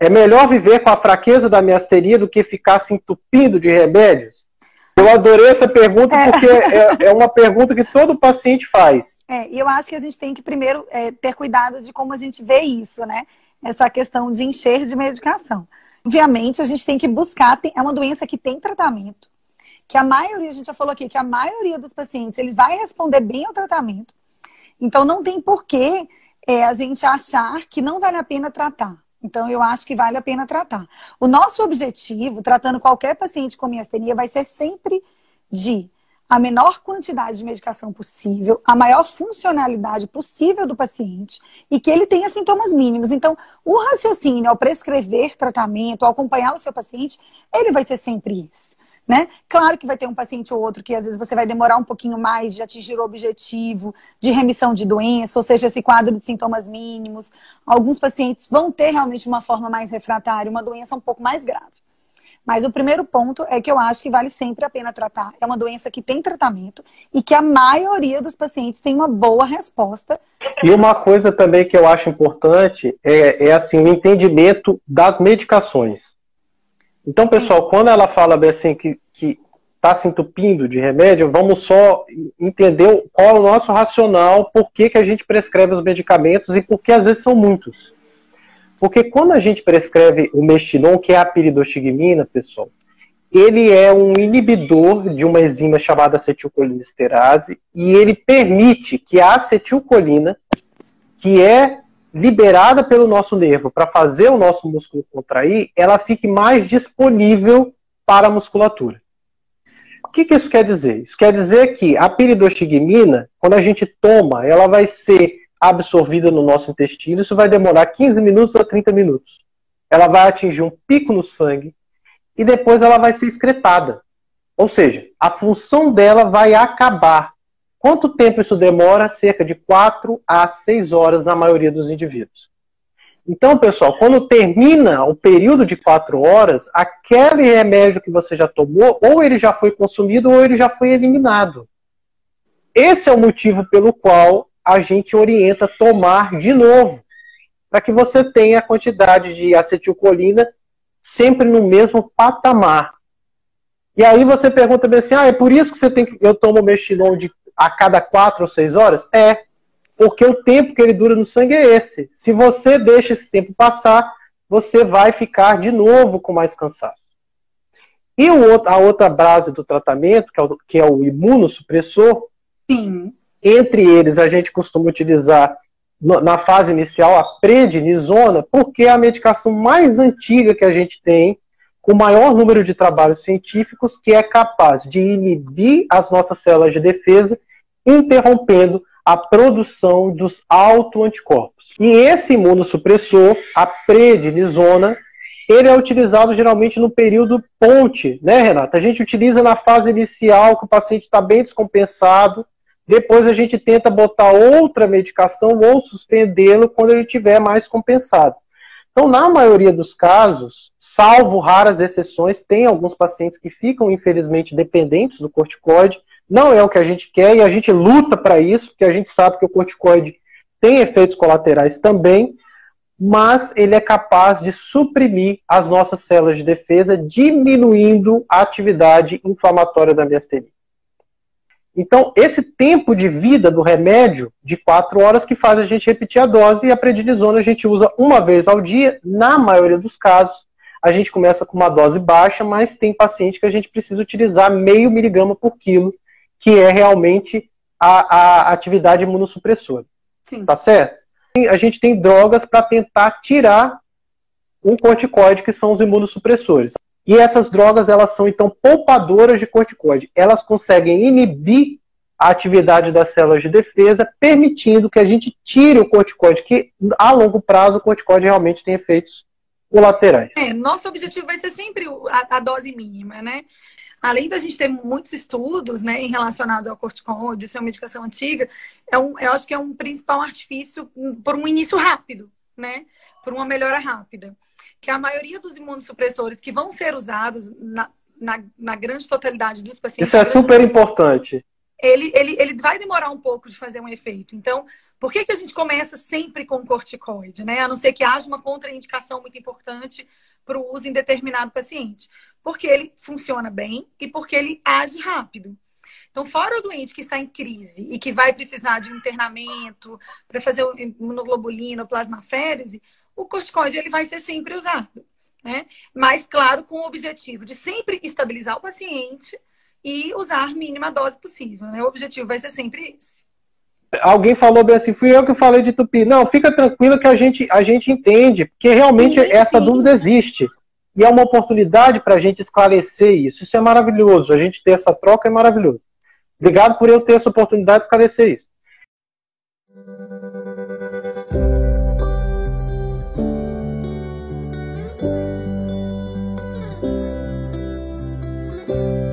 É melhor viver com a fraqueza da miasteria do que ficar se entupindo de remédios? Eu adorei essa pergunta é. porque é, é, uma pergunta que todo paciente faz. É, e eu acho que a gente tem que primeiro é, ter cuidado de como a gente vê isso, né? Essa questão de encher de medicação. Obviamente, a gente tem que buscar, é uma doença que tem tratamento. Que a maioria, a gente já falou aqui, que a maioria dos pacientes, ele vai responder bem ao tratamento. Então, não tem porquê é, a gente achar que não vale a pena tratar. Então, eu acho que vale a pena tratar. O nosso objetivo, tratando qualquer paciente com miastenia, vai ser sempre de a menor quantidade de medicação possível, a maior funcionalidade possível do paciente e que ele tenha sintomas mínimos. Então, o raciocínio ao prescrever tratamento, ao acompanhar o seu paciente, ele vai ser sempre esse. Né? Claro que vai ter um paciente ou outro que às vezes você vai demorar um pouquinho mais de atingir o objetivo de remissão de doença, ou seja, esse quadro de sintomas mínimos. Alguns pacientes vão ter realmente uma forma mais refratária, uma doença um pouco mais grave. Mas o primeiro ponto é que eu acho que vale sempre a pena tratar. É uma doença que tem tratamento e que a maioria dos pacientes tem uma boa resposta. E uma coisa também que eu acho importante é, é assim, o entendimento das medicações. Então, pessoal, quando ela fala assim que está se entupindo de remédio, vamos só entender qual é o nosso racional, por que, que a gente prescreve os medicamentos e por que às vezes são muitos. Porque quando a gente prescreve o mestinon, que é a piridostigmina, pessoal, ele é um inibidor de uma enzima chamada acetilcolinesterase e ele permite que a acetilcolina, que é liberada pelo nosso nervo para fazer o nosso músculo contrair, ela fique mais disponível para a musculatura. O que, que isso quer dizer? Isso quer dizer que a piridostigmina, quando a gente toma, ela vai ser absorvida no nosso intestino, isso vai demorar 15 minutos a 30 minutos. Ela vai atingir um pico no sangue e depois ela vai ser excretada. Ou seja, a função dela vai acabar Quanto tempo isso demora? Cerca de 4 a 6 horas na maioria dos indivíduos. Então, pessoal, quando termina o período de 4 horas, aquele remédio que você já tomou, ou ele já foi consumido ou ele já foi eliminado. Esse é o motivo pelo qual a gente orienta tomar de novo, para que você tenha a quantidade de acetilcolina sempre no mesmo patamar. E aí você pergunta bem assim, ah, é por isso que você tem que eu tomo mexilon de a cada quatro ou seis horas? É, porque o tempo que ele dura no sangue é esse. Se você deixa esse tempo passar, você vai ficar de novo com mais cansaço. E o, a outra base do tratamento, que é o, que é o imunossupressor, Sim. entre eles a gente costuma utilizar na fase inicial a prednisona, porque é a medicação mais antiga que a gente tem, com o maior número de trabalhos científicos, que é capaz de inibir as nossas células de defesa interrompendo a produção dos autoanticorpos. E esse imunossupressor, a prednisona, ele é utilizado geralmente no período ponte, né, Renata? A gente utiliza na fase inicial, que o paciente está bem descompensado, depois a gente tenta botar outra medicação ou suspendê-lo quando ele estiver mais compensado. Então, na maioria dos casos, salvo raras exceções, tem alguns pacientes que ficam, infelizmente, dependentes do corticoide, não é o que a gente quer e a gente luta para isso, porque a gente sabe que o corticoide tem efeitos colaterais também, mas ele é capaz de suprimir as nossas células de defesa, diminuindo a atividade inflamatória da miastenia. Então, esse tempo de vida do remédio, de 4 horas, que faz a gente repetir a dose, e a prednisona a gente usa uma vez ao dia, na maioria dos casos. A gente começa com uma dose baixa, mas tem paciente que a gente precisa utilizar meio miligrama por quilo que é realmente a, a atividade imunossupressora. Sim. Tá certo? A gente tem drogas para tentar tirar um corticoide, que são os imunossupressores. E essas drogas, elas são, então, poupadoras de corticoide. Elas conseguem inibir a atividade das células de defesa, permitindo que a gente tire o corticoide, que a longo prazo o corticoide realmente tem efeitos colaterais. É, nosso objetivo vai ser sempre a, a dose mínima, né? além da gente ter muitos estudos né, relacionados ao corticoide, ser uma medicação antiga, é um, eu acho que é um principal artifício por um início rápido, né? Por uma melhora rápida. Que a maioria dos imunossupressores que vão ser usados na, na, na grande totalidade dos pacientes. Isso é super importante. ele, ele, ele vai demorar um pouco de fazer um efeito. Então, por que, que a gente começa sempre com corticoide, né? A não ser que haja uma contraindicação muito importante para o uso em determinado paciente. Porque ele funciona bem e porque ele age rápido. Então, fora o doente que está em crise e que vai precisar de um internamento para fazer imunoglobulina ou plasmaférese, o corticoide ele vai ser sempre usado. Né? Mas, claro, com o objetivo de sempre estabilizar o paciente e usar a mínima dose possível. Né? O objetivo vai ser sempre esse. Alguém falou bem assim, fui eu que falei de tupi. Não, fica tranquilo que a gente, a gente entende, porque realmente sim, essa sim. dúvida existe. E é uma oportunidade para a gente esclarecer isso. Isso é maravilhoso. A gente ter essa troca é maravilhoso. Obrigado por eu ter essa oportunidade de esclarecer isso. thank